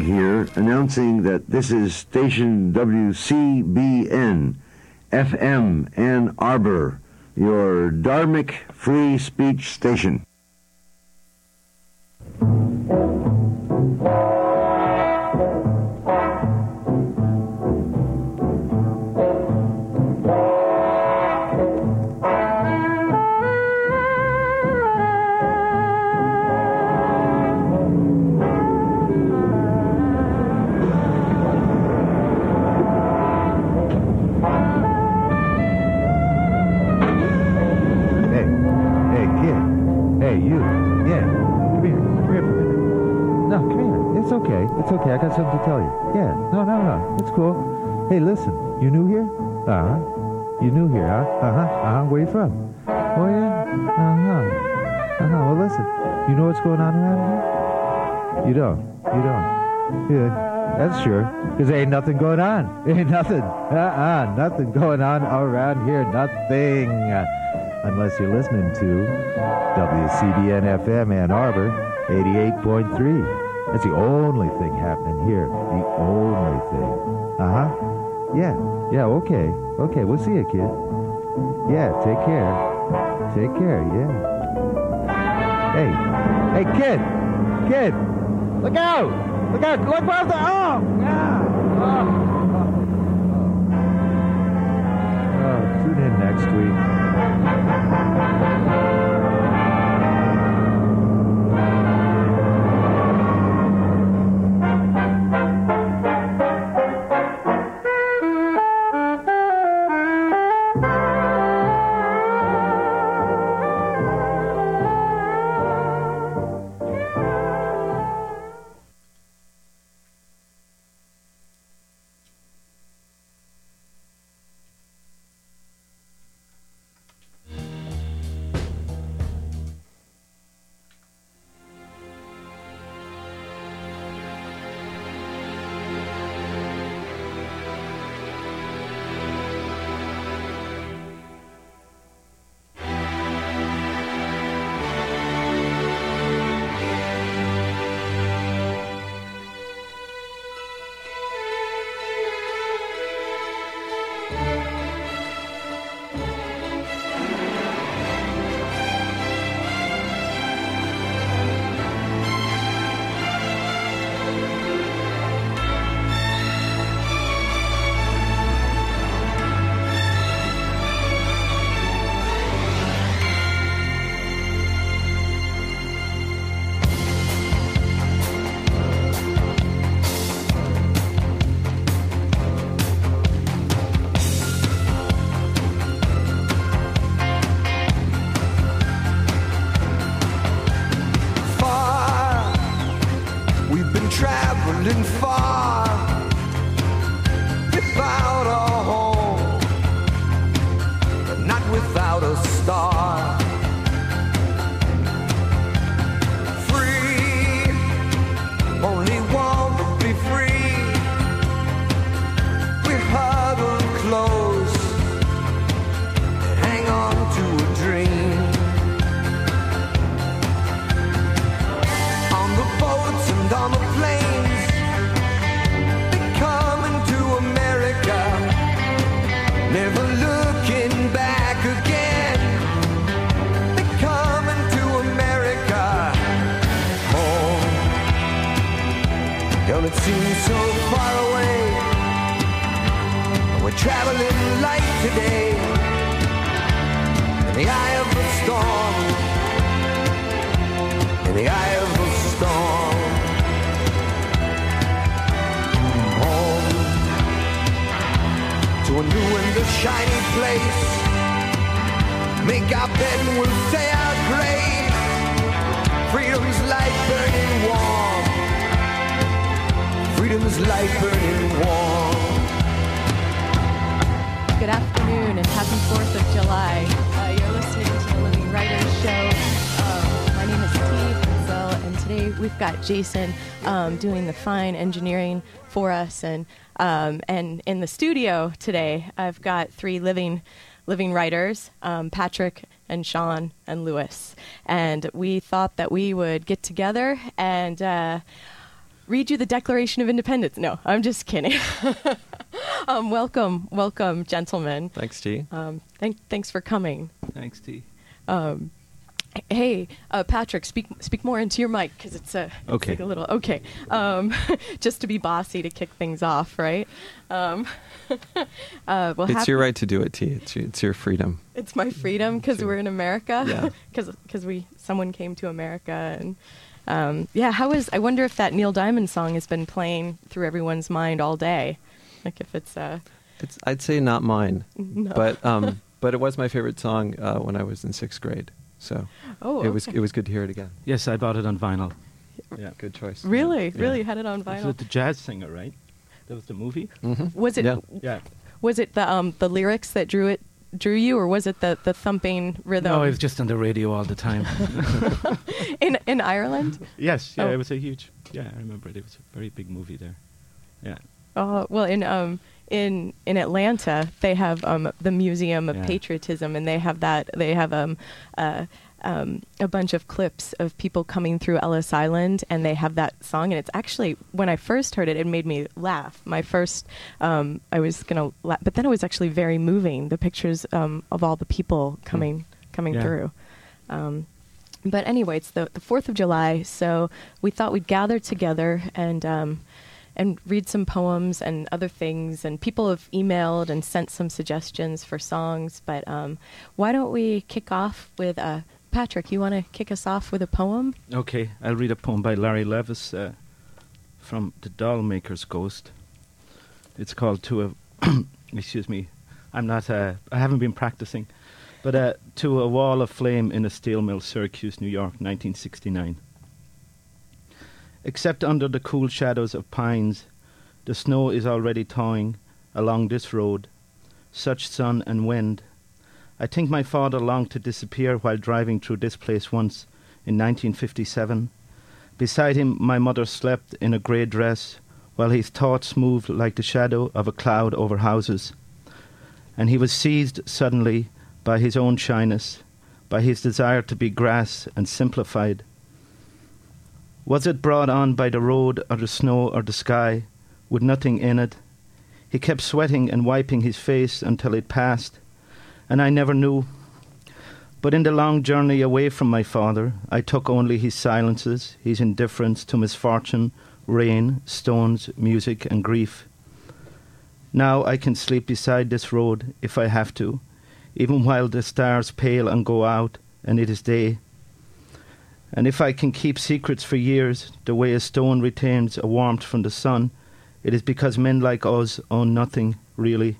Here, announcing that this is station WCBN, FM Ann Arbor, your Dharmic free speech station. Okay. I got something to tell you. Yeah. No, no, no. It's cool. Hey, listen. You new here? Uh huh. You new here, huh? Uh huh. Uh huh. Where you from? Oh yeah. Uh huh. Uh huh. Well, listen. You know what's going on around here? You don't. You don't. Yeah. That's sure. Because there ain't nothing going on. Ain't nothing. Uh-uh. Nothing going on around here. Nothing. Unless you're listening to WCBN FM Ann Arbor 88.3. That's the only thing happening here. The only thing. Uh-huh. Yeah. Yeah, okay. Okay, we'll see you, kid. Yeah, take care. Take care, yeah. Hey. Hey, kid. Kid. Look out. Look out. Look out the... Oh! Yeah. Oh. Oh, tune in next week. Today in the eye of the storm. In the eye of the storm. Home to a new and a shiny place. Make our bed and we'll say our grace. Freedom's light burning warm. Freedom's light burning warm. Afternoon and happy 4th of July. Uh, you're listening to the Living Writers Show. Um, my name is T. Fritzel, and today we've got Jason um, doing the fine engineering for us. And, um, and in the studio today, I've got three living, living writers um, Patrick and Sean and Lewis. And we thought that we would get together and. Uh, read you the Declaration of Independence. No, I'm just kidding. um, welcome, welcome, gentlemen. Thanks, T. Um, thank, thanks for coming. Thanks, T. Um, hey, uh, Patrick, speak speak more into your mic because it's a it's Okay. like a little okay. Um, just to be bossy to kick things off, right? Um, uh, well, It's happy- your right to do it, T. It's your, it's your freedom. It's my freedom because we're in America. Yeah. Because we someone came to America and um, yeah. How is? I wonder if that Neil Diamond song has been playing through everyone's mind all day. Like if it's uh It's I'd say not mine, no. but um, but it was my favorite song uh, when I was in sixth grade. So oh it was it was good to hear it again. Yes, I bought it on vinyl. Yeah. Good choice. really Yeah. really had it on Was vinyl. it the jazz singer, right? That was the movie? hmm Was it Yeah. Yeah. was it the um the lyrics that drew it drew you or was it the the thumping rhythm No, it was just on the radio all the time. in in Ireland? yes, yeah, Oh. it was a huge. Yeah, I remember it. It was a very big movie there. Yeah. Oh well, in um in in Atlanta they have um the Museum of Yeah. Patriotism, and they have that they have um uh. Um, a bunch of clips of people coming through Ellis Island, and they have that song. And it's actually when I first heard it, it made me laugh. My first, um, I was gonna, la- but then it was actually very moving. The pictures um, of all the people coming coming Yeah. through. Um, but anyway, it's the the Fourth of July, so we thought we'd gather together and um, and read some poems and other things. And people have emailed and sent some suggestions for songs. But um, why don't we kick off with uh, Patrick? You want to kick us off with a poem? Okay, I'll read a poem by Larry Levis uh, from The Dollmaker's Ghost. It's called To a. excuse me. I'm not. Uh, I haven't been practicing. But uh, To a Wall of Flame in a Steel Mill, Syracuse, New York, 1969. Except under the cool shadows of pines, the snow is already thawing along this road. Such sun and wind. I think my father longed to disappear while driving through this place once in 1957. Beside him, my mother slept in a grey dress, while his thoughts moved like the shadow of a cloud over houses. And he was seized suddenly by his own shyness, by his desire to be grass and simplified. Was it brought on by the road or the snow or the sky, with nothing in it? He kept sweating and wiping his face until it passed, and I never knew. But in the long journey away from my father, I took only his silences, his indifference to misfortune, rain, stones, music, and grief. Now I can sleep beside this road if I have to, even while the stars pale and go out, and it is day. And if I can keep secrets for years, the way a stone retains a warmth from the sun, it is because men like us own nothing, really.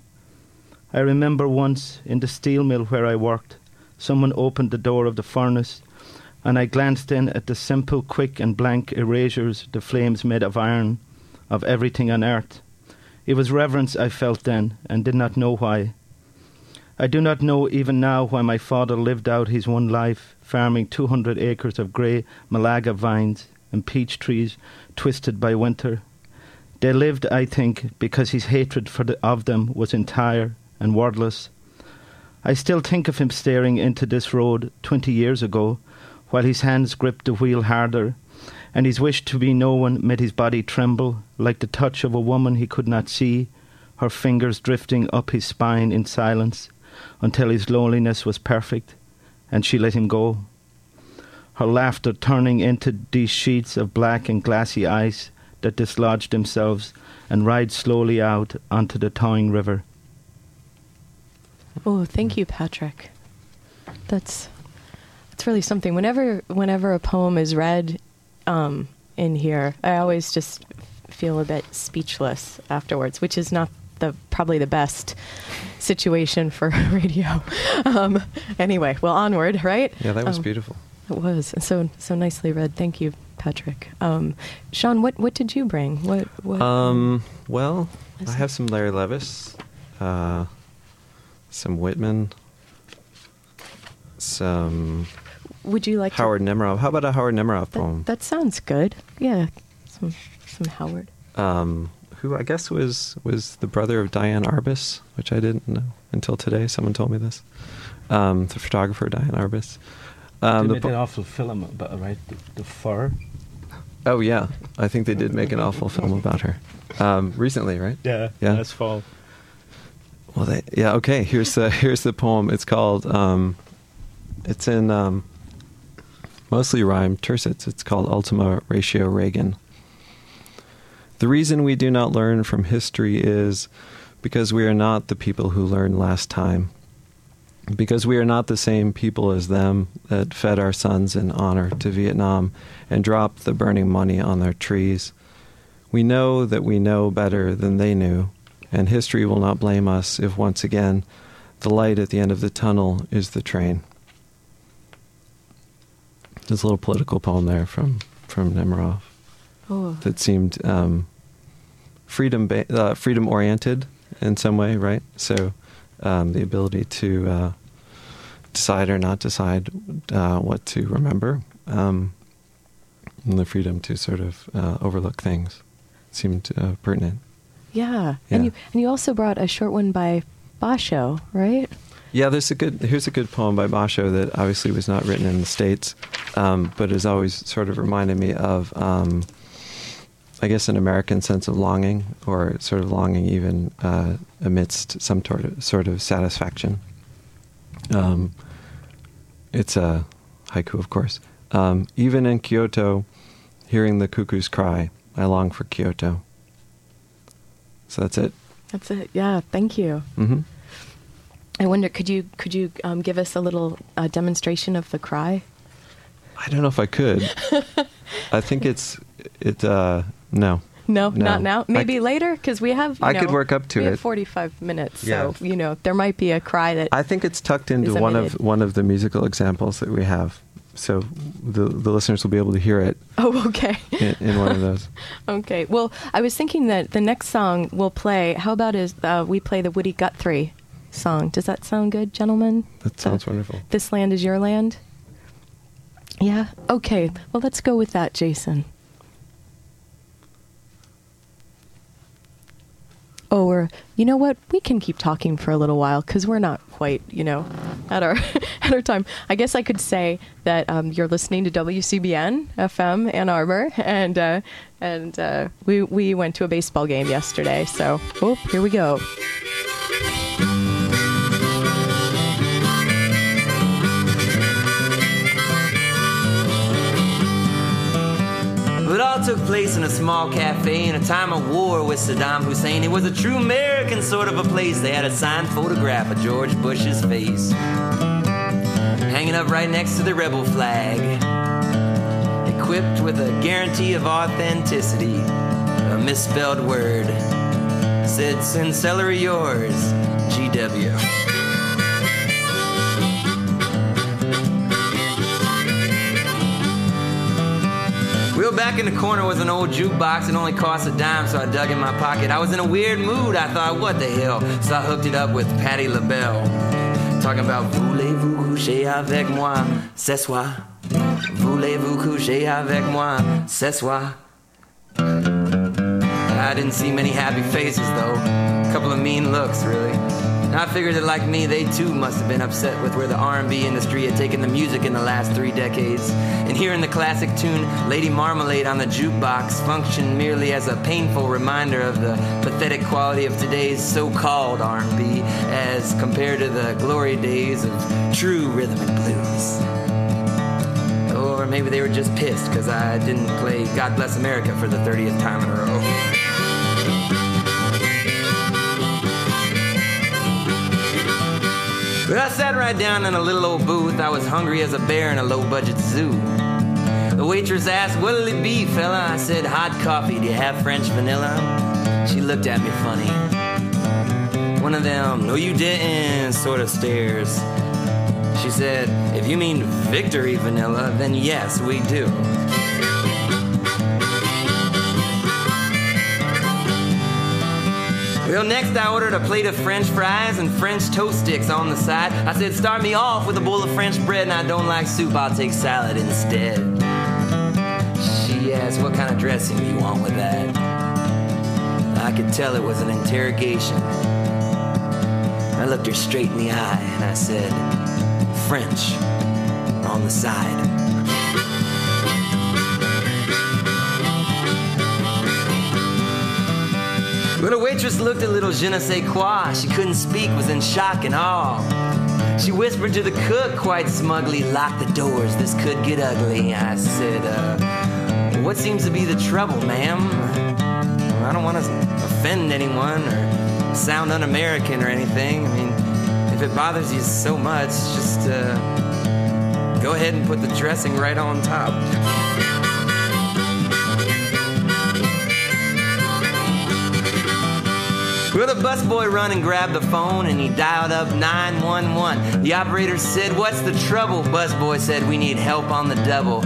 I remember once, in the steel mill where I worked, someone opened the door of the furnace, and I glanced in at the simple, quick, and blank erasures the flames made of iron, of everything on earth. It was reverence I felt then, and did not know why. I do not know even now why my father lived out his one life, farming 200 acres of grey Malaga vines and peach trees twisted by winter. They lived, I think, because his hatred for the, of them was entire and wordless. I still think of him staring into this road twenty years ago, while his hands gripped the wheel harder, and his wish to be no one made his body tremble like the touch of a woman he could not see, her fingers drifting up his spine in silence until his loneliness was perfect, and she let him go. Her laughter turning into these sheets of black and glassy ice that dislodged themselves and ride slowly out onto the thawing river. Oh, thank you, Patrick. That's that's really something. Whenever whenever a poem is read um, in here, I always just feel a bit speechless afterwards, which is not the probably the best situation for radio. Um, anyway, well, onward, right? Yeah, that was Um, beautiful. It was so so nicely read. Thank you, Patrick. Um, Sean, what what did you bring? What what? Um, well, I have some Larry Levis, uh, some Whitman, some would you like Howard Nemerov. How about a Howard Nemerov to? poem? That, that sounds good. Yeah, some some Howard. um, who I guess was was the brother of Diane Arbus, which I didn't know until today. Someone told me this. Um, the photographer Diane Arbus. Um, they the made po- an awful film about right the, the fur. oh yeah, I think they did make an awful film about her um, recently, right? Yeah, Yeah. last fall. Well, they, yeah. Okay. Here's the here's the poem. It's called. Um, it's in um, mostly rhymed tercets. It's called Ultima Ratio Reagan. The reason we do not learn from history is because we are not the people who learned last time. Because we are not the same people as them that fed our sons in honor to Vietnam and dropped the burning money on their trees. We know that we know better than they knew, and history will not blame us if once again the light at the end of the tunnel is the train. There's a little political poem there from from Nemerov Oh, that seemed um, freedom ba- uh, freedom oriented in some way, right? So um, the ability to uh, decide or not decide uh, what to remember, um, and the freedom to sort of uh, overlook things seemed uh, pertinent. yeah. Yeah. And you and you also brought a short one by Basho, right? Yeah, there's a good. Here's a good poem by Basho that obviously was not written in the states, um, but has always sort of reminded me of, um, I guess, an American sense of longing, or sort of longing even uh, amidst some sort of sort of satisfaction. Um, it's a haiku, of course. Um, even in Kyoto, hearing the cuckoo's cry, I long for Kyoto. So that's it. That's it. Yeah. Thank you. hmm I wonder, could you could you um, give us a little uh, demonstration of the cry? I don't know if I could. I think it's it. Uh, no. No, No. not now. Maybe c- later, because we have. you I could work up to it. Forty-five minutes, Yeah. so you know there might be a cry that. I think it's tucked into one of one of the musical examples that we have, so the the listeners will be able to hear it oh, okay. in, in one of those. okay. Well, I was thinking that the next song we'll play. How about is uh, we play the Woody Guthrie song? Does that sound good, gentlemen? That sounds wonderful. This land is your land. Yeah. Okay. Well, let's go with that, Jason. Oh, or you know what? We can keep talking for a little while because we're not quite, you know, at our at our time. I guess I could say that um, you're listening to WCBN FM Ann Arbor, and uh, and uh, we we went to a baseball game yesterday. So, oh, here we go. It all took place in a small cafe in a time of war with Saddam Hussein. It was a true American sort of a place. They had a signed photograph of George Bush's face hanging up right next to the rebel flag, equipped with a guarantee of authenticity. A misspelled word said, "Send celery yours, GW." Wheeled back in the corner was an old jukebox. It only cost a dime, so I dug in my pocket. I was in a weird mood. I thought, what the hell? So I hooked it up with Patti LaBelle. Talking about Voulez-vous coucher avec moi? Ce soir. Voulez-vous coucher avec moi? Ce soir. I didn't see many happy faces, though. A couple of mean looks, really. I figured that like me, they too must have been upset with where the R&B industry had taken the music in the last three decades. And hearing the classic tune Lady Marmalade on the jukebox functioned merely as a painful reminder of the pathetic quality of today's so-called R&B as compared to the glory days of true rhythm and blues. Or maybe they were just pissed because I didn't play God Bless America for the 30th time in a row. But I sat right down in a little old booth. I was hungry as a bear in a low budget zoo. The waitress asked, What'll it be, fella? I said, Hot coffee. Do you have French vanilla? She looked at me funny. One of them, No, you didn't, sort of stares. She said, If you mean victory vanilla, then yes, we do. Well, next I ordered a plate of French fries and French toast sticks on the side. I said, start me off with a bowl of French bread, and I don't like soup, I'll take salad instead. She asked, what kind of dressing do you want with that? I could tell it was an interrogation. I looked her straight in the eye and I said, French on the side. But the waitress looked a little je ne sais quoi. She couldn't speak, was in shock and awe. She whispered to the cook quite smugly, Lock the doors, this could get ugly. I said, uh, What seems to be the trouble, ma'am? I don't want to offend anyone or sound un American or anything. I mean, if it bothers you so much, just uh, go ahead and put the dressing right on top. Well, the busboy run and grabbed the phone and he dialed up 911. The operator said, What's the trouble? Busboy said, We need help on the double.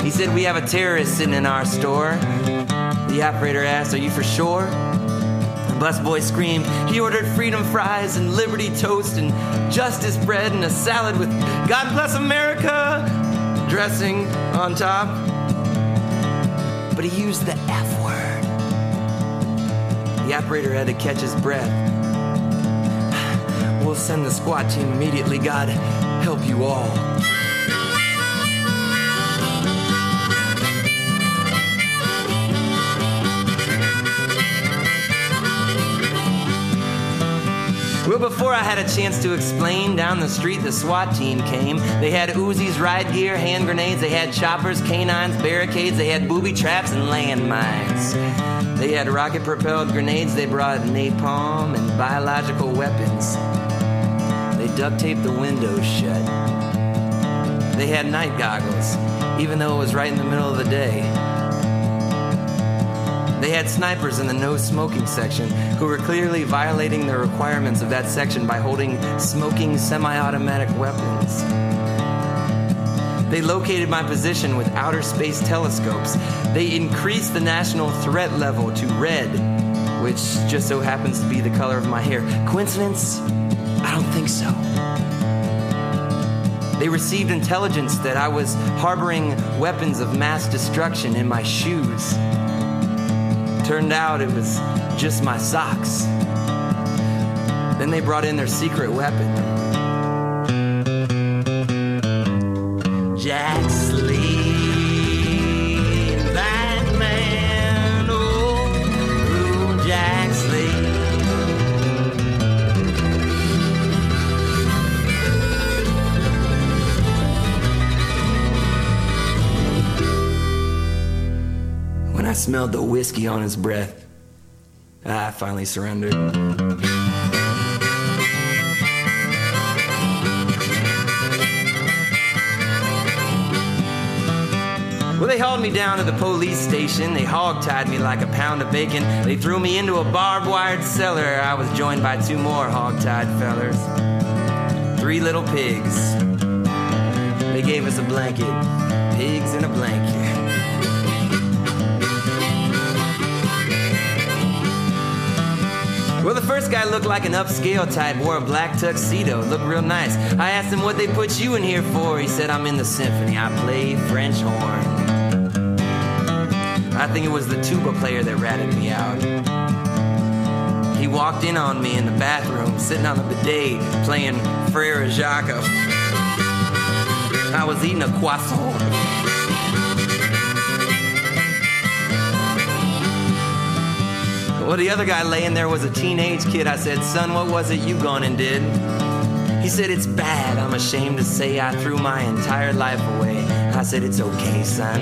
He said, We have a terrorist sitting in our store. The operator asked, Are you for sure? The busboy screamed, He ordered freedom fries and liberty toast and justice bread and a salad with God bless America dressing on top. But he used the F. The operator had to catch his breath. We'll send the squad team immediately. God help you all. Well, before I had a chance to explain, down the street the SWAT team came. They had Uzis, riot gear, hand grenades, they had choppers, canines, barricades, they had booby traps and landmines. They had rocket propelled grenades, they brought napalm and biological weapons. They duct taped the windows shut. They had night goggles, even though it was right in the middle of the day. They had snipers in the no smoking section who were clearly violating the requirements of that section by holding smoking semi automatic weapons. They located my position with outer space telescopes. They increased the national threat level to red, which just so happens to be the color of my hair. Coincidence? I don't think so. They received intelligence that I was harboring weapons of mass destruction in my shoes. Turned out it was just my socks. Then they brought in their secret weapon. Smelled the whiskey on his breath, ah, I finally surrendered. Well, they hauled me down to the police station. They hog-tied me like a pound of bacon. They threw me into a barbed wired cellar. I was joined by two more hog-tied fellers. Three little pigs. They gave us a blanket. Pigs in a blanket. Well, the first guy looked like an upscale type, wore a black tuxedo, looked real nice. I asked him what they put you in here for. He said, I'm in the symphony. I play French horn. I think it was the tuba player that ratted me out. He walked in on me in the bathroom, sitting on the bidet, playing Frere Jacques. I was eating a croissant. Well, the other guy laying there was a teenage kid. I said, Son, what was it you gone and did? He said, It's bad. I'm ashamed to say I threw my entire life away. I said, It's okay, son.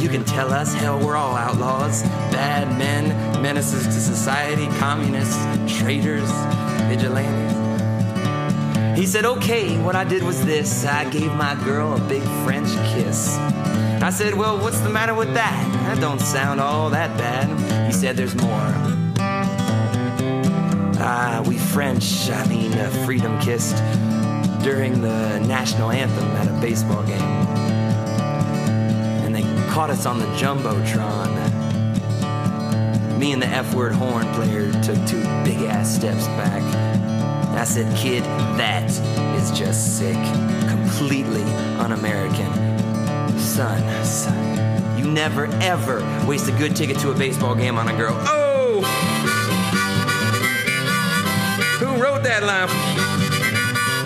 You can tell us. Hell, we're all outlaws. Bad men, menaces to society, communists, traitors, vigilantes. He said, Okay, what I did was this I gave my girl a big French kiss. I said, Well, what's the matter with that? That don't sound all that bad. He said, There's more. Ah, we French, I mean, uh, freedom kissed during the national anthem at a baseball game. And they caught us on the Jumbotron. Me and the F word horn player took two big ass steps back. I said, kid, that is just sick. Completely un American. Son, son, you never ever waste a good ticket to a baseball game on a girl. Oh! Wrote that line?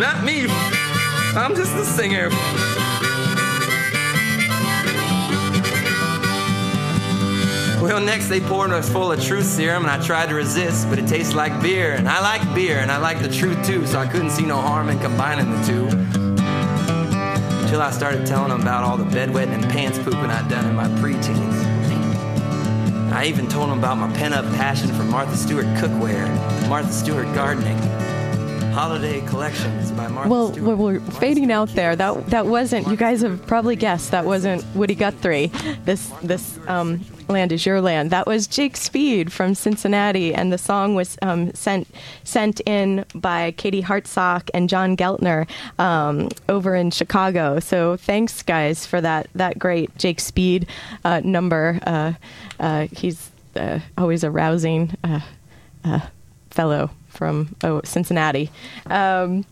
Not me. I'm just the singer. Well, next they poured us full of truth serum, and I tried to resist, but it tastes like beer, and I like beer, and I like the truth too, so I couldn't see no harm in combining the two. Until I started telling them about all the bedwetting and pants pooping I'd done in my preteens. I even told them about my pent-up passion for Martha Stewart cookware, Martha Stewart gardening, holiday collections by Martha Well, Stewart. we're, we're fading out there. That that wasn't. You guys have probably guessed that wasn't Woody Guthrie. This this um, land is your land. That was Jake Speed from Cincinnati, and the song was um, sent sent in by Katie Hartsock and John Geltner um, over in Chicago. So thanks, guys, for that that great Jake Speed uh, number. Uh, uh, he's uh, always a rousing uh, uh, fellow from oh, Cincinnati. Um,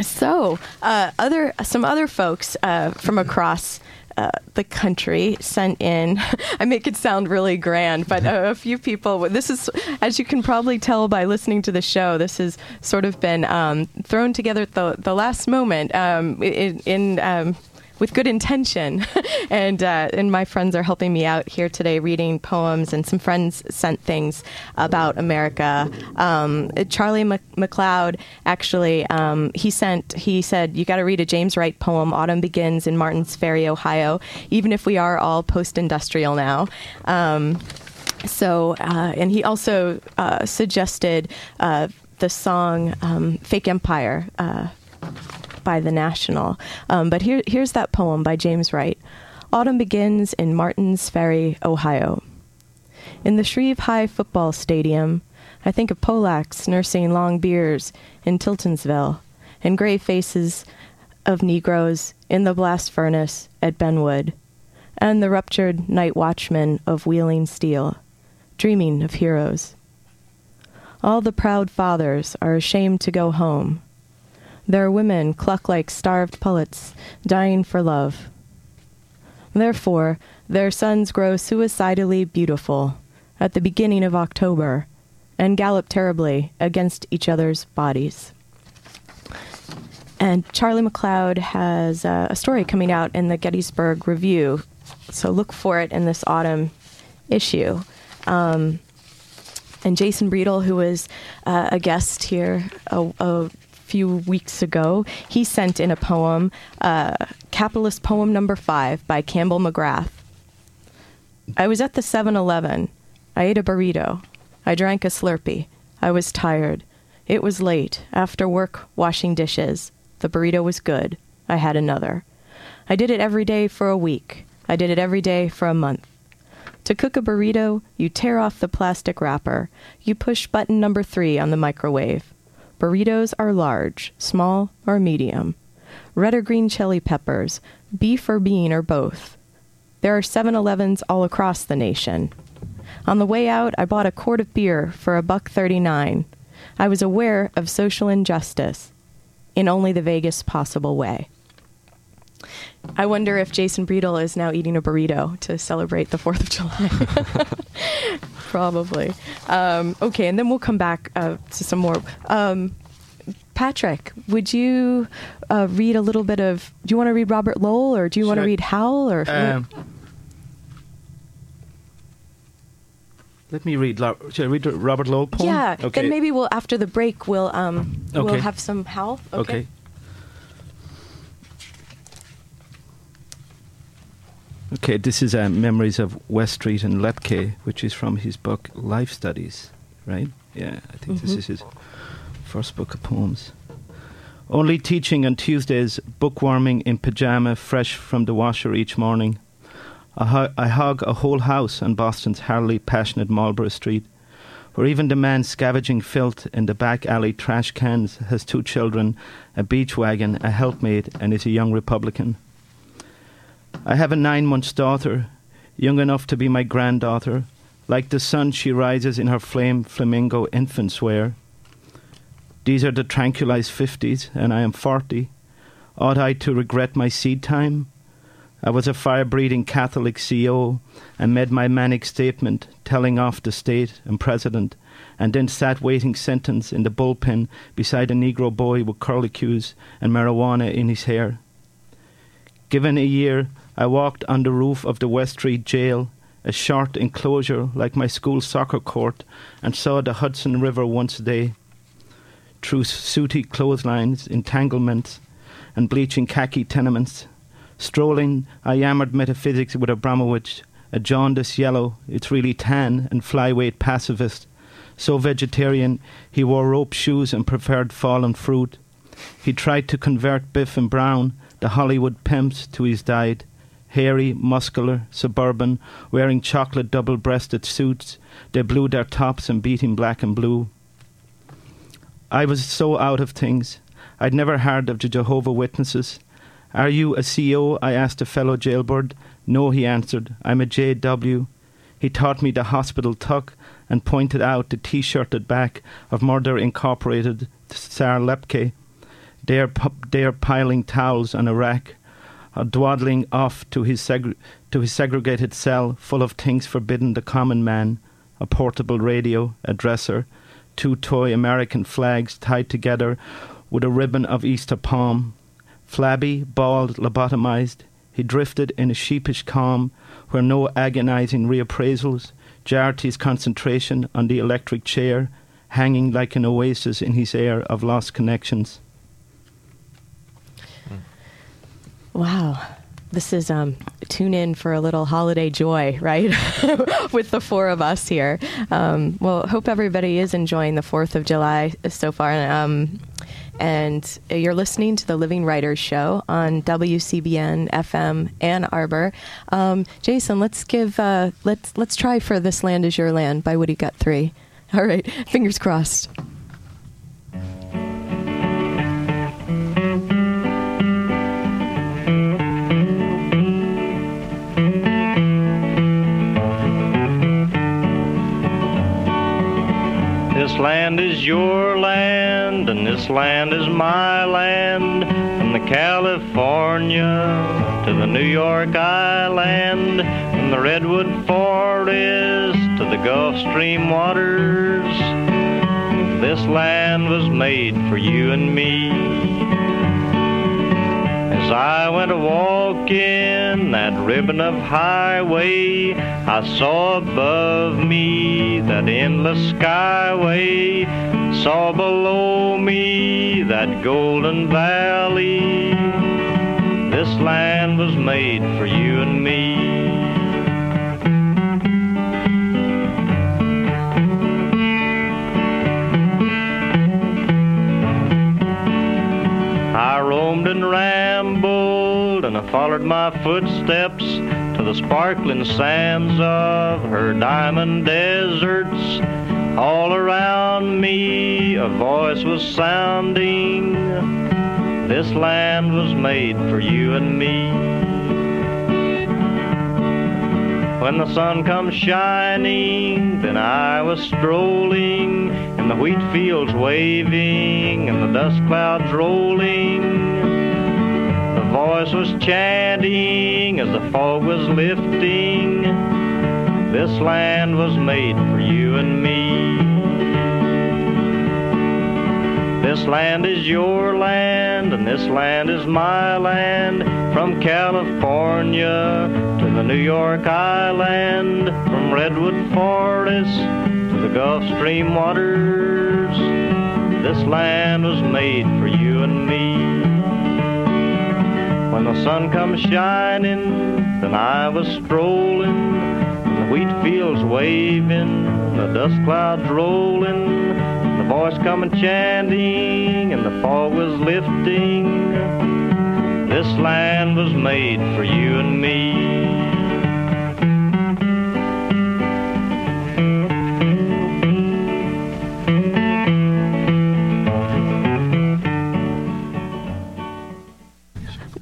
so, uh, other some other folks uh, from across. Uh, the country sent in. I make it sound really grand, but a, a few people. This is, as you can probably tell by listening to the show, this has sort of been um, thrown together at the the last moment um, in. in um, with good intention, and uh, and my friends are helping me out here today, reading poems, and some friends sent things about America. Um, Charlie Mc- McLeod actually um, he sent he said you got to read a James Wright poem. Autumn begins in Martins Ferry, Ohio. Even if we are all post-industrial now. Um, so, uh, and he also uh, suggested uh, the song um, "Fake Empire." Uh, by the National. Um, but here, here's that poem by James Wright. Autumn begins in Martins Ferry, Ohio. In the Shreve High football stadium, I think of Polacks nursing long beers in Tiltonsville and gray faces of Negroes in the blast furnace at Benwood, and the ruptured night watchmen of Wheeling Steel, dreaming of heroes. All the proud fathers are ashamed to go home. Their women cluck like starved pullets, dying for love. Therefore, their sons grow suicidally beautiful at the beginning of October and gallop terribly against each other's bodies. And Charlie McLeod has uh, a story coming out in the Gettysburg Review, so look for it in this autumn issue. Um, and Jason Breedle, who was uh, a guest here a, a few weeks ago, he sent in a poem, uh, Capitalist Poem Number Five by Campbell McGrath. I was at the 7 Eleven. I ate a burrito. I drank a Slurpee. I was tired. It was late, after work washing dishes. The burrito was good. I had another. I did it every day for a week. I did it every day for a month. To cook a burrito, you tear off the plastic wrapper. You push button number three on the microwave. Burritos are large, small, or medium. Red or green chili peppers, beef or bean, or both. There are 7 Elevens all across the nation. On the way out, I bought a quart of beer for a buck 39. I was aware of social injustice in only the vaguest possible way. I wonder if Jason Breedle is now eating a burrito to celebrate the 4th of July. Probably. Um, okay, and then we'll come back uh, to some more. Um, Patrick, would you uh, read a little bit of. Do you want to read Robert Lowell or do you want to read Howl? Or Um, let me read. Should I read Robert Lowell poem? Yeah, Okay. then maybe we'll, after the break, we'll, um, we'll have some Howl. Okay. Okay, this is uh, Memories of West Street and Lepke, which is from his book Life Studies, right? Yeah, I think this Mhm. is his first book of poems. Only teaching on Tuesdays, bookworming in pajama, fresh from the washer each morning. I, hu- I hog a whole house on Boston's hardly passionate Marlborough Street, where even the man scavenging filth in the back alley trash cans has two children, a beach wagon, a helpmate, and is a young Republican. I have a nine months daughter, young enough to be my granddaughter. Like the sun, she rises in her flame flamingo infant's wear. These are the tranquilized fifties, and I am forty. Ought I to regret my seed time? I was a fire breathing Catholic CO and made my manic statement telling off the state and president, and then sat waiting sentence in the bullpen beside a Negro boy with curlicues and marijuana in his hair. Given a year, I walked on the roof of the West Street jail, a short enclosure like my school soccer court, and saw the Hudson River once a day. Through sooty clotheslines, entanglements, and bleaching khaki tenements. Strolling, I yammered metaphysics with Abramowitz, a jaundiced yellow, it's really tan, and flyweight pacifist. So vegetarian, he wore rope shoes and preferred fallen fruit. He tried to convert Bioff and Brown, the Hollywood pimps, to his diet. Hairy, muscular, suburban, wearing chocolate double breasted suits, they blew their tops and beat him black and blue. I was so out of things. I'd never heard of the Jehovah Witnesses. Are you a CO? I asked a fellow jailbird. No, he answered. I'm a JW. He taught me the hospital tuck and pointed out the t-shirted back of Murder Incorporated, Czar Lepke. They're, pu- they're piling towels on a rack, or dwaddling off to his, seg- to his segregated cell full of things forbidden the common man, a portable radio, a dresser, two toy American flags tied together with a ribbon of Easter palm. Flabby, bald, lobotomized, he drifted in a sheepish calm where no agonizing reappraisals jarred his concentration on the electric chair, hanging like an oasis in his air of lost connections. Wow. This is um, tune in for a little holiday joy, right? With the four of us here. Um, well, hope everybody is enjoying the 4th of July so far. Um, and you're listening to the Living Writers Show on WCBN FM Ann Arbor. Um, Jason, let's give uh, let's let's try for "This Land Is Your Land" by Woody Guthrie. All right, fingers crossed. Land is your land, and this land is my land. From the California to the New York Island, from the Redwood Forest to the Gulf Stream waters. This land was made for you and me. I went a walking that ribbon of highway, I saw above me that endless skyway, saw below me that golden valley. This land was made for you and me. I roamed and I followed my footsteps to the sparkling sands of her diamond deserts. All around me, a voice was sounding. This land was made for you and me. When the sun comes shining, then I was strolling in the wheat fields waving and the dust clouds rolling. Voice was chanting as the fog was lifting. This land was made for you and me. This land is your land, and this land is my land. From California to the New York Island, from Redwood Forest to the Gulf Stream waters. This land was made for you and me. When the sun comes shining, then I was strolling, and the wheat fields waving, the dust clouds rolling, the voice coming chanting, and the fog was lifting. This land was made for you and me.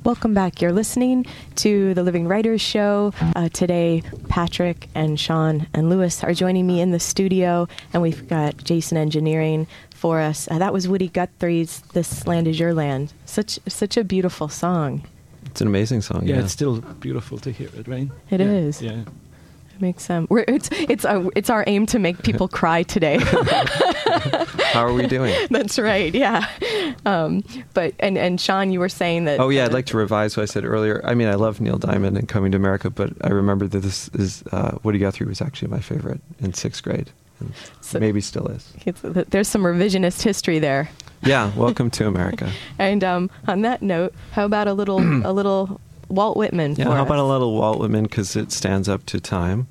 Welcome back. You're listening to the Living Writers Show. Uh, today, Patrick and Sean and Lewis are joining me in the studio, and we've got Jason engineering for us. Uh, that was Woody Guthrie's "This Land Is Your Land." Such such a beautiful song. It's an amazing song. Yeah, Yeah, it's still beautiful to hear it, right? It It is. is. Yeah. It makes um, we're, it's it's our it's our aim to make people cry today. How are we doing? That's right. Yeah. Um, but and and Sean, you were saying that. Oh yeah, uh, I'd like to revise what I said earlier. I mean, I love Neil Diamond and Coming to America, but I remember that this is uh, Woody Guthrie was actually my favorite in sixth grade, and So- maybe still is. there's some revisionist history there. Yeah, welcome to America. And um, on that note, how about a little a little Walt Whitman Yeah, for how us? about a little Walt Whitman because it stands up to time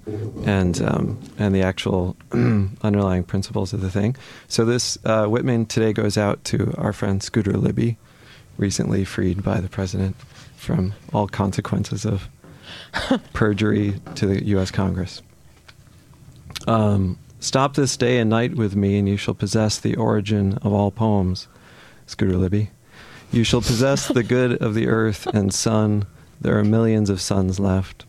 and um, and the actual underlying principles of the thing. So this uh, Whitman today goes out to our friend Scooter Libby, recently freed by the president from all consequences of perjury to the U.S. Congress. Um, Stop this day and night with me, and you shall possess the origin of all poems. Scooter Libby. You shall possess the good of the earth and sun. There are millions of suns left.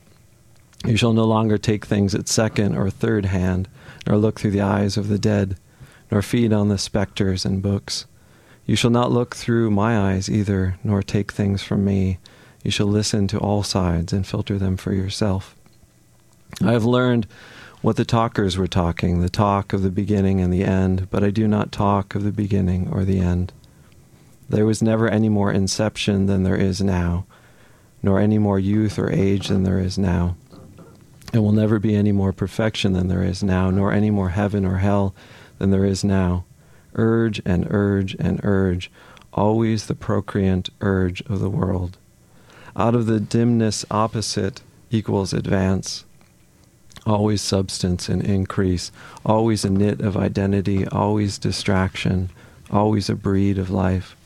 You shall no longer take things at second or third hand, nor look through the eyes of the dead, nor feed on the spectres and books. You shall not look through my eyes either, nor take things from me. You shall listen to all sides and filter them for yourself. I have learned what the talkers were talking, the talk of the beginning and the end, but I do not talk of the beginning or the end. There was never any more inception than there is now, nor any more youth or age than there is now. There will never be any more perfection than there is now, nor any more heaven or hell than there is now. Urge and urge and urge, always the procreant urge of the world. Out of the dimness opposite equals advance, always substance and increase, always a knit of identity, always distraction, always a breed of life.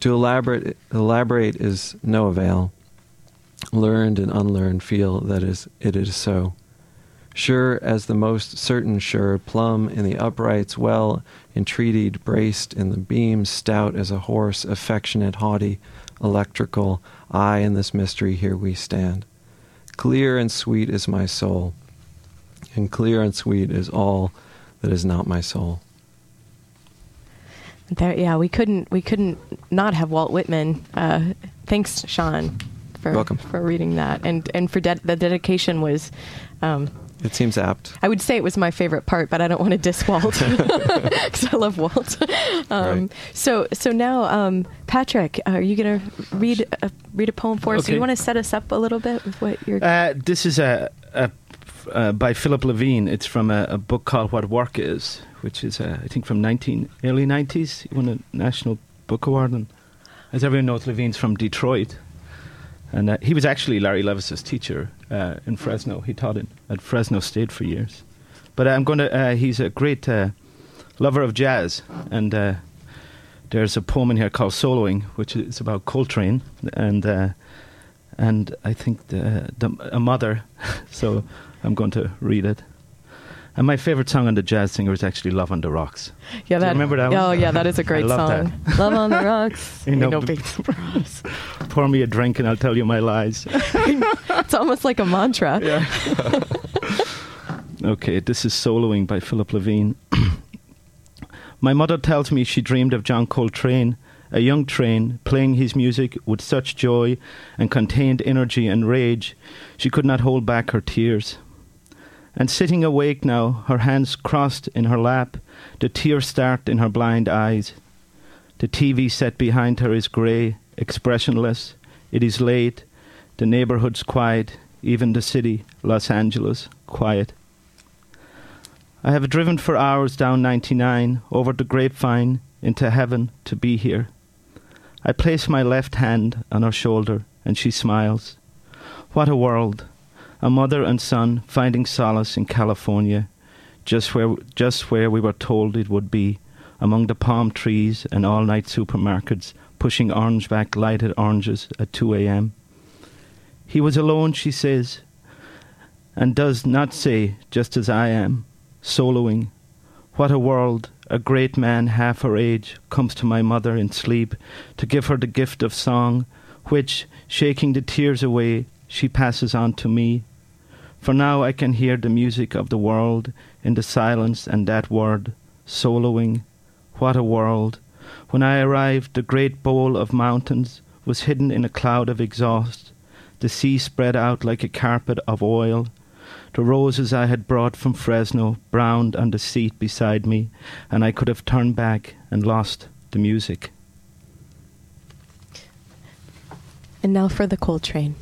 To elaborate, elaborate is no avail. Learned and unlearned feel that is, it is so. Sure as the most certain sure, plumb in the uprights, well entreated, braced in the beams, stout as a horse, affectionate, haughty, electrical, I in this mystery here we stand. Clear and sweet is my soul, and clear and sweet is all that is not my soul. There, yeah, we couldn't we couldn't not have Walt Whitman. Uh, thanks, Sean, for Welcome. for reading that, and and for de- the dedication was. Um, It seems apt. I would say it was my favorite part, but I don't want to diss Walt because I love Walt. Um, Right. So so now, um, Patrick, are you going to read a, read a poem for us? Do you want to set us up a little bit with what you're? Uh, this is a, a uh, by Philip Levine. It's from a, a book called What Work Is, which is uh, I think from 19 early 90s. He won a National Book Award, and as everyone knows, Levine's from Detroit, and uh, he was actually Larry Levis's teacher uh, in Fresno. He taught in, at Fresno State for years. But I'm going to. Uh, he's a great uh, lover of jazz, and uh, there's a poem in here called "Soloing," which is about Coltrane, and. Uh, and I think the, the a mother. so I'm going to read it. And my favorite song on the jazz singer is actually "Love on the Rocks." yeah, that, remember that one? Oh yeah, that is a great song. Love on the rocks. You know, no big surprise. Pour me a drink and I'll tell you my lies. it's almost like a mantra. Yeah. Okay, this is Soloing by Philip Levine. My mother tells me she dreamed of John Coltrane a young train, playing his music with such joy and contained energy and rage, she could not hold back her tears. And sitting awake now, her hands crossed in her lap, the tears start in her blind eyes. The TV set behind her is grey, expressionless. It is late. The neighborhood's quiet. Even the city, Los Angeles, quiet. I have driven for hours down 99, over the grapevine, into heaven to be here. I place my left hand on her shoulder, and she smiles. What a world! A mother and son finding solace in California, just where, just where we were told it would be, among the palm trees and all night supermarkets, pushing orange back lighted oranges at 2 a.m. He was alone, she says, and does not say, just as I am, soloing. What a world! A great man, half her age, comes to my mother in sleep to give her the gift of song, which, shaking the tears away, she passes on to me. For now I can hear the music of the world in the silence and that word, soloing. What a world! When I arrived, the great bowl of mountains was hidden in a cloud of exhaust. The sea spread out like a carpet of oil. The roses I had brought from Fresno browned on the seat beside me, and I could have turned back and lost the music. And now for the Coltrane.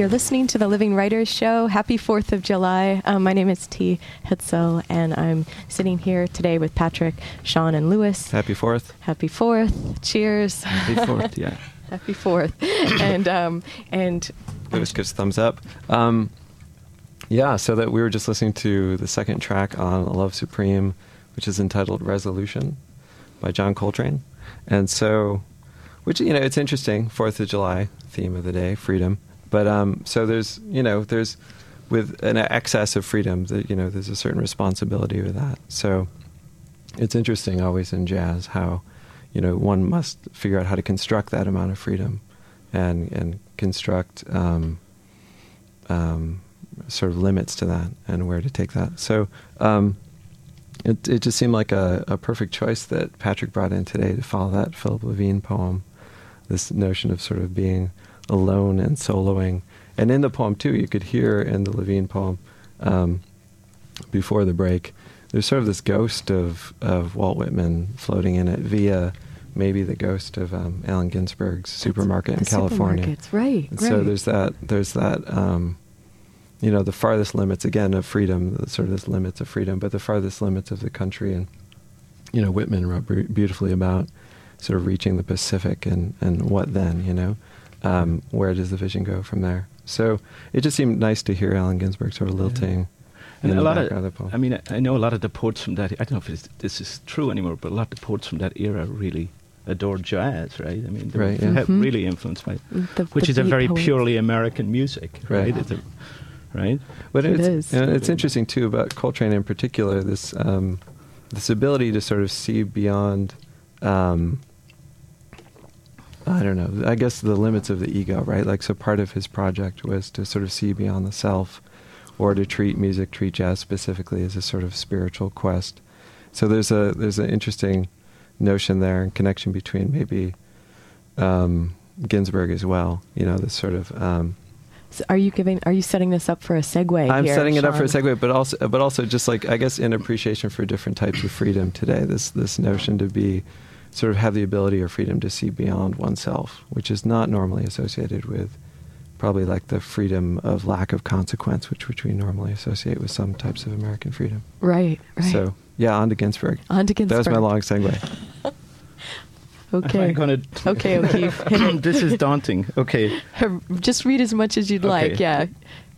You're listening to the Living Writers Show. Happy 4th of July. Um, my name is T. Hetzel, and I'm sitting here today with Patrick, Sean, and Lewis. Happy Fourth. Happy 4th. Cheers. Happy 4th, yeah. Happy 4th. and, um, and Lewis gives a thumbs up. Um, yeah, so that we were just listening to the second track on Love Supreme, which is entitled Resolution by John Coltrane. And so, which, you know, it's interesting, 4th of July, theme of the day, freedom. But um, so there's, you know, there's, with an excess of freedom, that, you know, there's a certain responsibility with that. So it's interesting always in jazz how, you know, one must figure out how to construct that amount of freedom and, and construct um, um, sort of limits to that and where to take that. So um, it, it just seemed like a, a perfect choice that Patrick brought in today to follow that Philip Levine poem, this notion of sort of being alone and soloing. And in the poem, too, you could hear in the Levine poem um, before the break, there's sort of this ghost of, of Walt Whitman floating in it via maybe the ghost of um, Allen Ginsberg's supermarket in California. supermarkets, right, right. So there's that. There's that. Um, you know, the farthest limits again of freedom, the sort of this limits of freedom, but the farthest limits of the country, and you know, Whitman wrote beautifully about sort of reaching the Pacific and and what then, you know, um, where does the vision go from there? So it just seemed nice to hear Allen Ginsberg sort of lilting. And in a lot background of, the poem. I mean, I know a lot of the poets from that. I don't know if it's, this is true anymore, but a lot of the poets from that era really adored jazz, right? I mean, they Right, were yeah. he- Mhm. really influenced by, The- which the is a very poets. purely American music, Right. right? It's a, right? But It it's, is. and it's interesting too about Coltrane in particular. This um, this ability to sort of see beyond. Um, I don't know. I guess the limits of the ego, right? Like, so part of his project was to sort of see beyond the self, or to treat music, treat jazz specifically as a sort of spiritual quest. So there's a there's an interesting notion there and connection between maybe um, Ginsberg as well. You know, this sort of um, So are you giving? Are you setting this up for a segue? I'm here, setting it up for a segue, but also, but also just like I guess in appreciation for different types of freedom today. This this notion to be sort of have the ability or freedom to see beyond oneself, which is not normally associated with probably like the freedom of lack of consequence, which which we normally associate with some types of American freedom. Right. Right. So yeah, on to Ginsberg. On to Ginsberg. That was my long segue. Okay. I'm gonna, Okay, O'Keefe, this is daunting. Okay. Just read as much as you'd like. Yeah.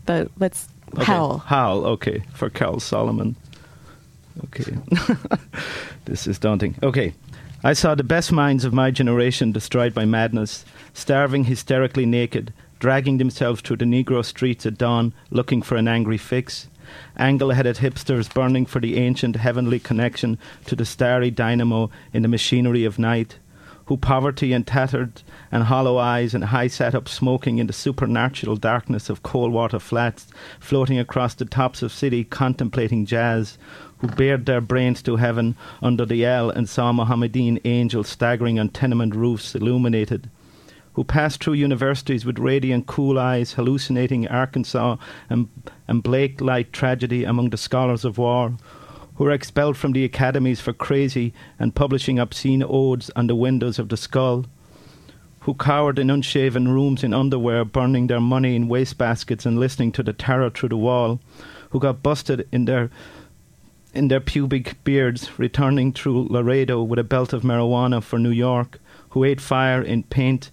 But let's okay. howl. Howl, okay. For Carl Solomon. Okay. this is daunting. Okay. I saw the best minds of my generation destroyed by madness, starving hysterically naked, dragging themselves through the Negro streets at dawn, looking for an angry fix. Angle headed hipsters burning for the ancient heavenly connection to the starry dynamo in the machinery of night, who poverty and tattered and hollow eyes and high set up smoking in the supernatural darkness of Coldwater Flats, floating across the tops of city contemplating jazz, who bared their brains to heaven under the L and saw Mohammedan angels staggering on tenement roofs illuminated who passed through universities with radiant cool eyes, hallucinating Arkansas and, and Blake light tragedy among the scholars of war, who were expelled from the academies for crazy and publishing obscene odes on the windows of the skull, who cowered in unshaven rooms in underwear, burning their money in wastebaskets and listening to the terror through the wall, who got busted in their in their pubic beards, returning through Laredo with a belt of marijuana for New York, who ate fire in paint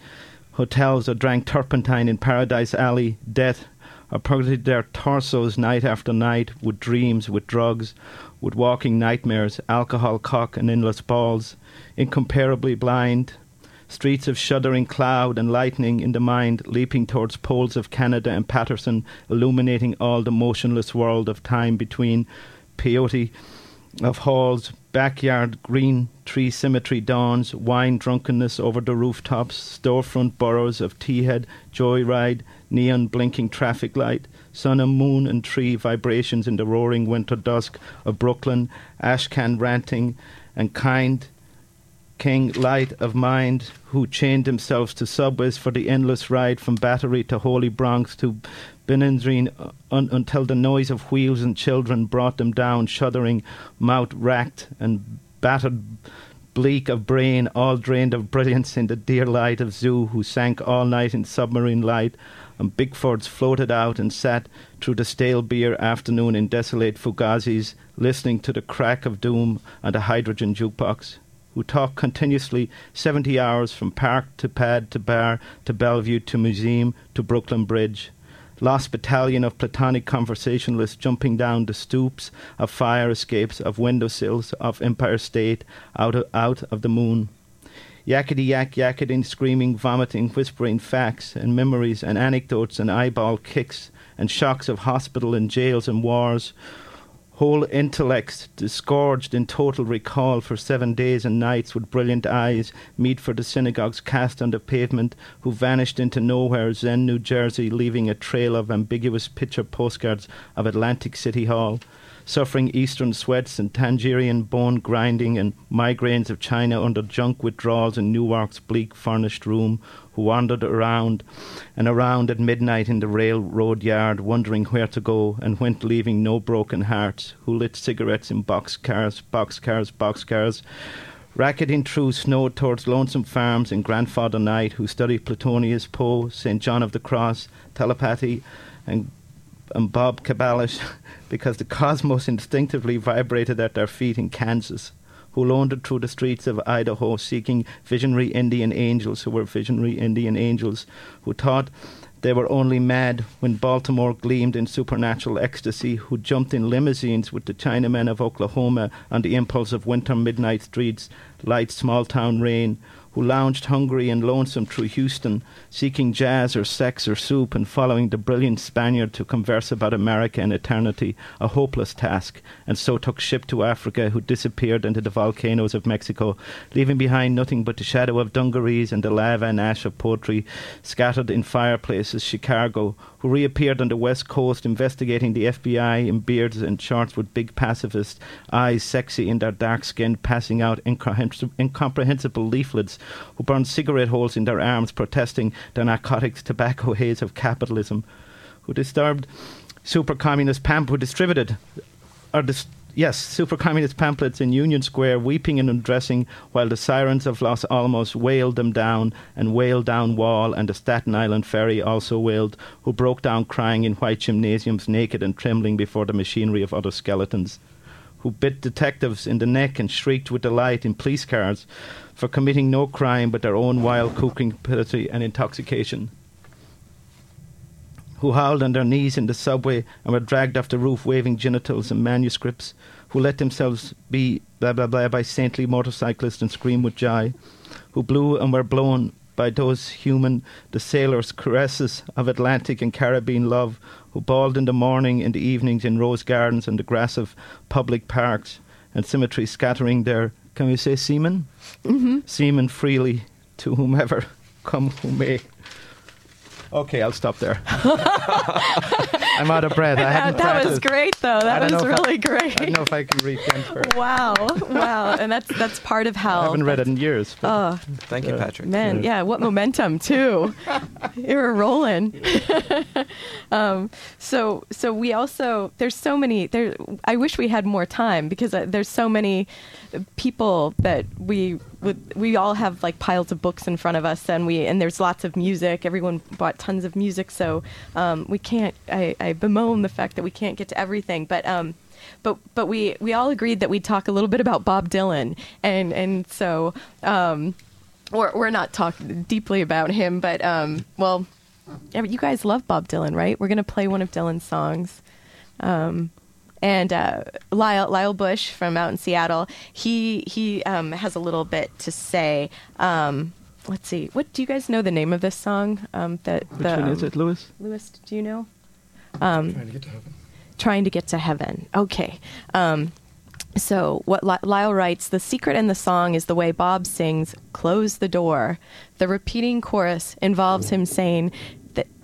hotels or drank turpentine in Paradise Alley, death, or purgated their torsos night after night with dreams, with drugs, with walking nightmares, alcohol, cock, and endless balls, incomparably blind. Streets of shuddering cloud and lightning in the mind, leaping towards poles of Canada and Paterson, illuminating all the motionless world of time between peyote of halls, backyard green tree symmetry dawns, wine drunkenness over the rooftops, storefront burrows of tea teahead, joyride, neon blinking traffic light, sun and moon and tree vibrations in the roaring winter dusk of Brooklyn, ashcan ranting, and kind king light of mind who chained themselves to subways for the endless ride from Battery to Holy Bronx to Benzedrine uh, un- until the noise of wheels and children brought them down, shuddering, mouth racked and battered bleak of brain, all drained of brilliance in the dear light of Zoo, who sank all night in submarine light, and Bickford's floated out and sat through the stale beer afternoon in desolate Fugazzi's, listening to the crack of doom and a hydrogen jukebox, who talked continuously seventy hours from park to pad to bar to Bellevue to museum to Brooklyn Bridge. Lost battalion of platonic conversationalists jumping down the stoops of fire escapes, of windowsills of Empire State, out of, out of the moon. Yakety yak yakketing, screaming, vomiting, whispering facts and memories and anecdotes and eyeball kicks and shocks of hospital and jails and wars. Whole intellects disgorged in total recall for seven days and nights with brilliant eyes, meet for the synagogues cast on the pavement, who vanished into nowhere, Zen, New Jersey, leaving a trail of ambiguous picture postcards of Atlantic City Hall suffering eastern sweats and Tangerian bone grinding and migraines of China under junk withdrawals in Newark's bleak furnished room, who wandered around and around at midnight in the railroad yard, wondering where to go, and went leaving no broken hearts, who lit cigarettes in boxcars, boxcars, boxcars, racketing through snow towards lonesome farms in grandfather night, who studied Plotinus Poe, St. John of the Cross, telepathy, and and Bob Cabalish because the cosmos instinctively vibrated at their feet in Kansas, who wandered through the streets of Idaho seeking visionary Indian angels who were visionary Indian angels, who thought they were only mad when Baltimore gleamed in supernatural ecstasy, who jumped in limousines with the Chinamen of Oklahoma on the impulse of winter midnight streets, light small town rain, who lounged hungry and lonesome through Houston, seeking jazz or sex or soup and following the brilliant Spaniard to converse about America and eternity, a hopeless task, and so took ship to Africa, who disappeared into the volcanoes of Mexico, leaving behind nothing but the shadow of dungarees and the lava and ash of poetry scattered in fireplaces, Chicago, who reappeared on the west coast investigating the FBI in beards and shorts with big pacifist eyes sexy in their dark skin, passing out incomprehensible leaflets, who burned cigarette holes in their arms, protesting the narcotics tobacco haze of capitalism, who disturbed super communist who distributed or dis- yes, super communist pamphlets in Union Square, weeping and undressing, while the sirens of Los Alamos wailed them down, and wailed down Wall, and the Staten Island ferry also wailed, who broke down crying in white gymnasiums, naked and trembling before the machinery of other skeletons, who bit detectives in the neck and shrieked with delight in police cars for committing no crime but their own wild cupidity and intoxication. Who howled on their knees in the subway and were dragged off the roof waving genitals and manuscripts, who let themselves be blah blah blah by saintly motorcyclists and screamed with joy, who blew and were blown by those human, the sailors' caresses of Atlantic and Caribbean love, who bawled in the morning, in the evenings, in rose gardens and the grass of public parks and symmetry scattering their, can we say semen? Mm-hmm. Semen freely to whomever come who may. Okay, I'll stop there. I'm out of breath. I That, haven't that was great, though. That was know if I- really great. I don't know if I can read Ginsberg. Wow, wow, and that's that's part of how. I haven't read it in years. but- Oh, Thank you, Patrick. man, yeah, what momentum too. you were rolling. um, so so we also there's so many there. I wish we had more time because uh, there's so many people that we would we all have like piles of books in front of us and we and there's lots of music. Everyone bought tons of music, so um, we can't. I, I bemoan the fact that we can't get to everything, but. Um, but but we, we all agreed that we'd talk a little bit about Bob Dylan, and and so um, we're we're not talking deeply about him, but um, well, yeah, but you guys love Bob Dylan, right? We're gonna play one of Dylan's songs. Um, and uh, Lyle Lyle Bush from out in Seattle, he he um, has a little bit to say. Um, let's see, what do you guys know the name of this song? Um, that Which the, one is um, it, Lewis? Lewis, do you know? Um, trying to get to heaven. Trying to get to heaven. Okay. Um, so what Li- Lyle writes: the secret in the song is the way Bob sings "Close the door." The repeating chorus involves him saying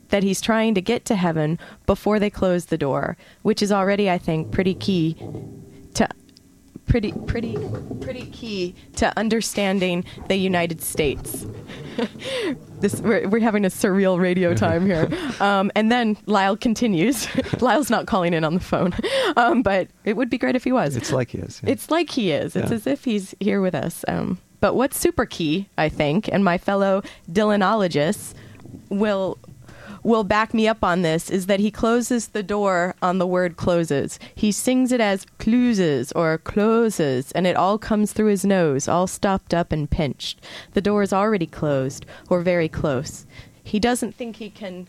that he's trying to get to heaven before they close the door, which is already, I think, pretty key to pretty pretty pretty key to understanding the United States. this we're, we're having a surreal radio time here. Um, and then Lyle continues. Lyle's not calling in on the phone, um, but it would be great if he was. It's like he is. yeah. It's like he is. It's Yeah. as if he's here with us. Um, but what's super key, I think, and my fellow Dylanologists will will back me up on this is that he closes the door on the word closes. He sings it as closes or closes, and it all comes through his nose, all stopped up and pinched. The door is already closed or very close. He doesn't think he can.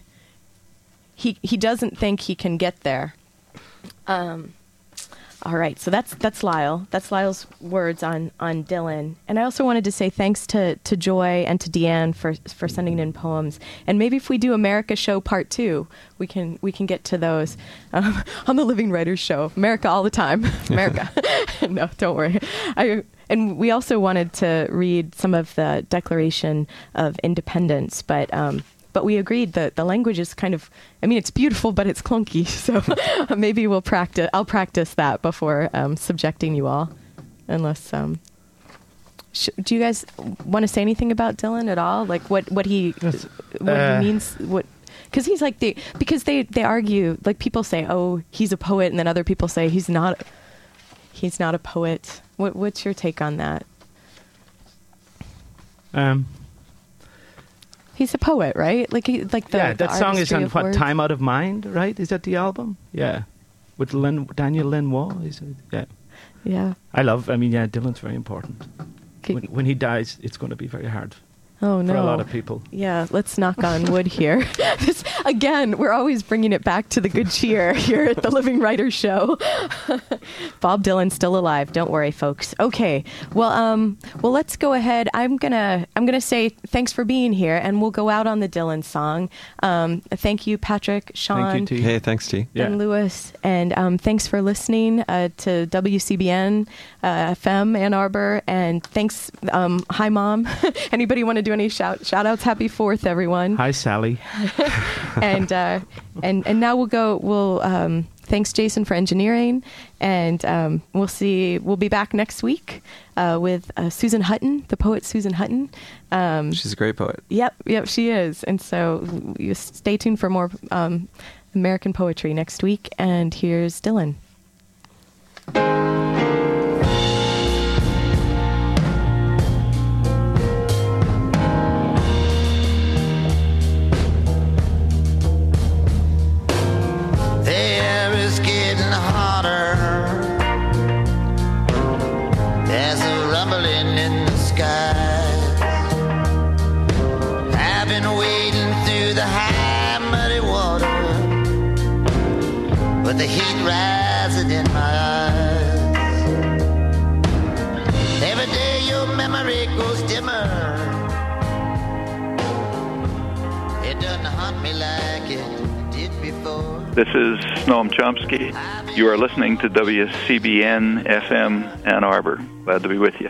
He he doesn't think he can get there. Um, all right, so that's that's Lyle. That's Lyle's words on on Dylan. And I also wanted to say thanks to to Joy and to Deanne for for sending in poems. And maybe if we do America Show Part Two, we can we can get to those um, on the Living Writers Show. America all the time. America. no, don't worry. I and we also wanted to read some of the Declaration of Independence, but. Um, but we agreed that the language is kind of i mean it's beautiful but it's clunky. So maybe we'll practice i'll practice that before um, subjecting you all unless um sh- do you guys want to say anything about dylan at all? Like what what he what uh, he means what because he's like the because they they argue like people say oh he's a poet and then other people say he's not he's not a poet. What what's your take on that? Um, he's a poet right like he, like the yeah, the that song is on what words. Time Out of Mind, right? Is that the album? Yeah, with Lin, Daniel Lanois. Is it? Yeah, yeah I love. I mean, yeah, Dylan's very important. When, when he dies, it's going to be very hard Oh no! for a lot of people. Yeah, let's knock on wood here. this, again, we're always bringing it back to the good cheer here at the Living Writers Show. Bob Dylan's still alive. Don't worry, folks. Okay, well, um, well, let's go ahead. I'm gonna, I'm gonna say thanks for being here, and we'll go out on the Dylan song. Um, thank you, Patrick, Sean, Thank you, T. Hey, thanks, T. Yeah. Ben Lewis, and um, thanks for listening uh, to WCBN uh, FM Ann Arbor, and thanks, um, hi mom. Anybody want to do any shout shout outs? Happy Fourth, everyone. Hi, Sally. and uh, and and now we'll go. We'll um, thanks Jason for engineering, and um, we'll see. We'll be back next week uh, with uh, Susan Hutton, the poet Susan Hutton. Um, She's a great poet. Yep, yep, she is. And so you stay tuned for more um, American poetry next week. And here's Dylan. This is Noam Chomsky. You are listening to WCBN FM Ann Arbor. Glad to be with you.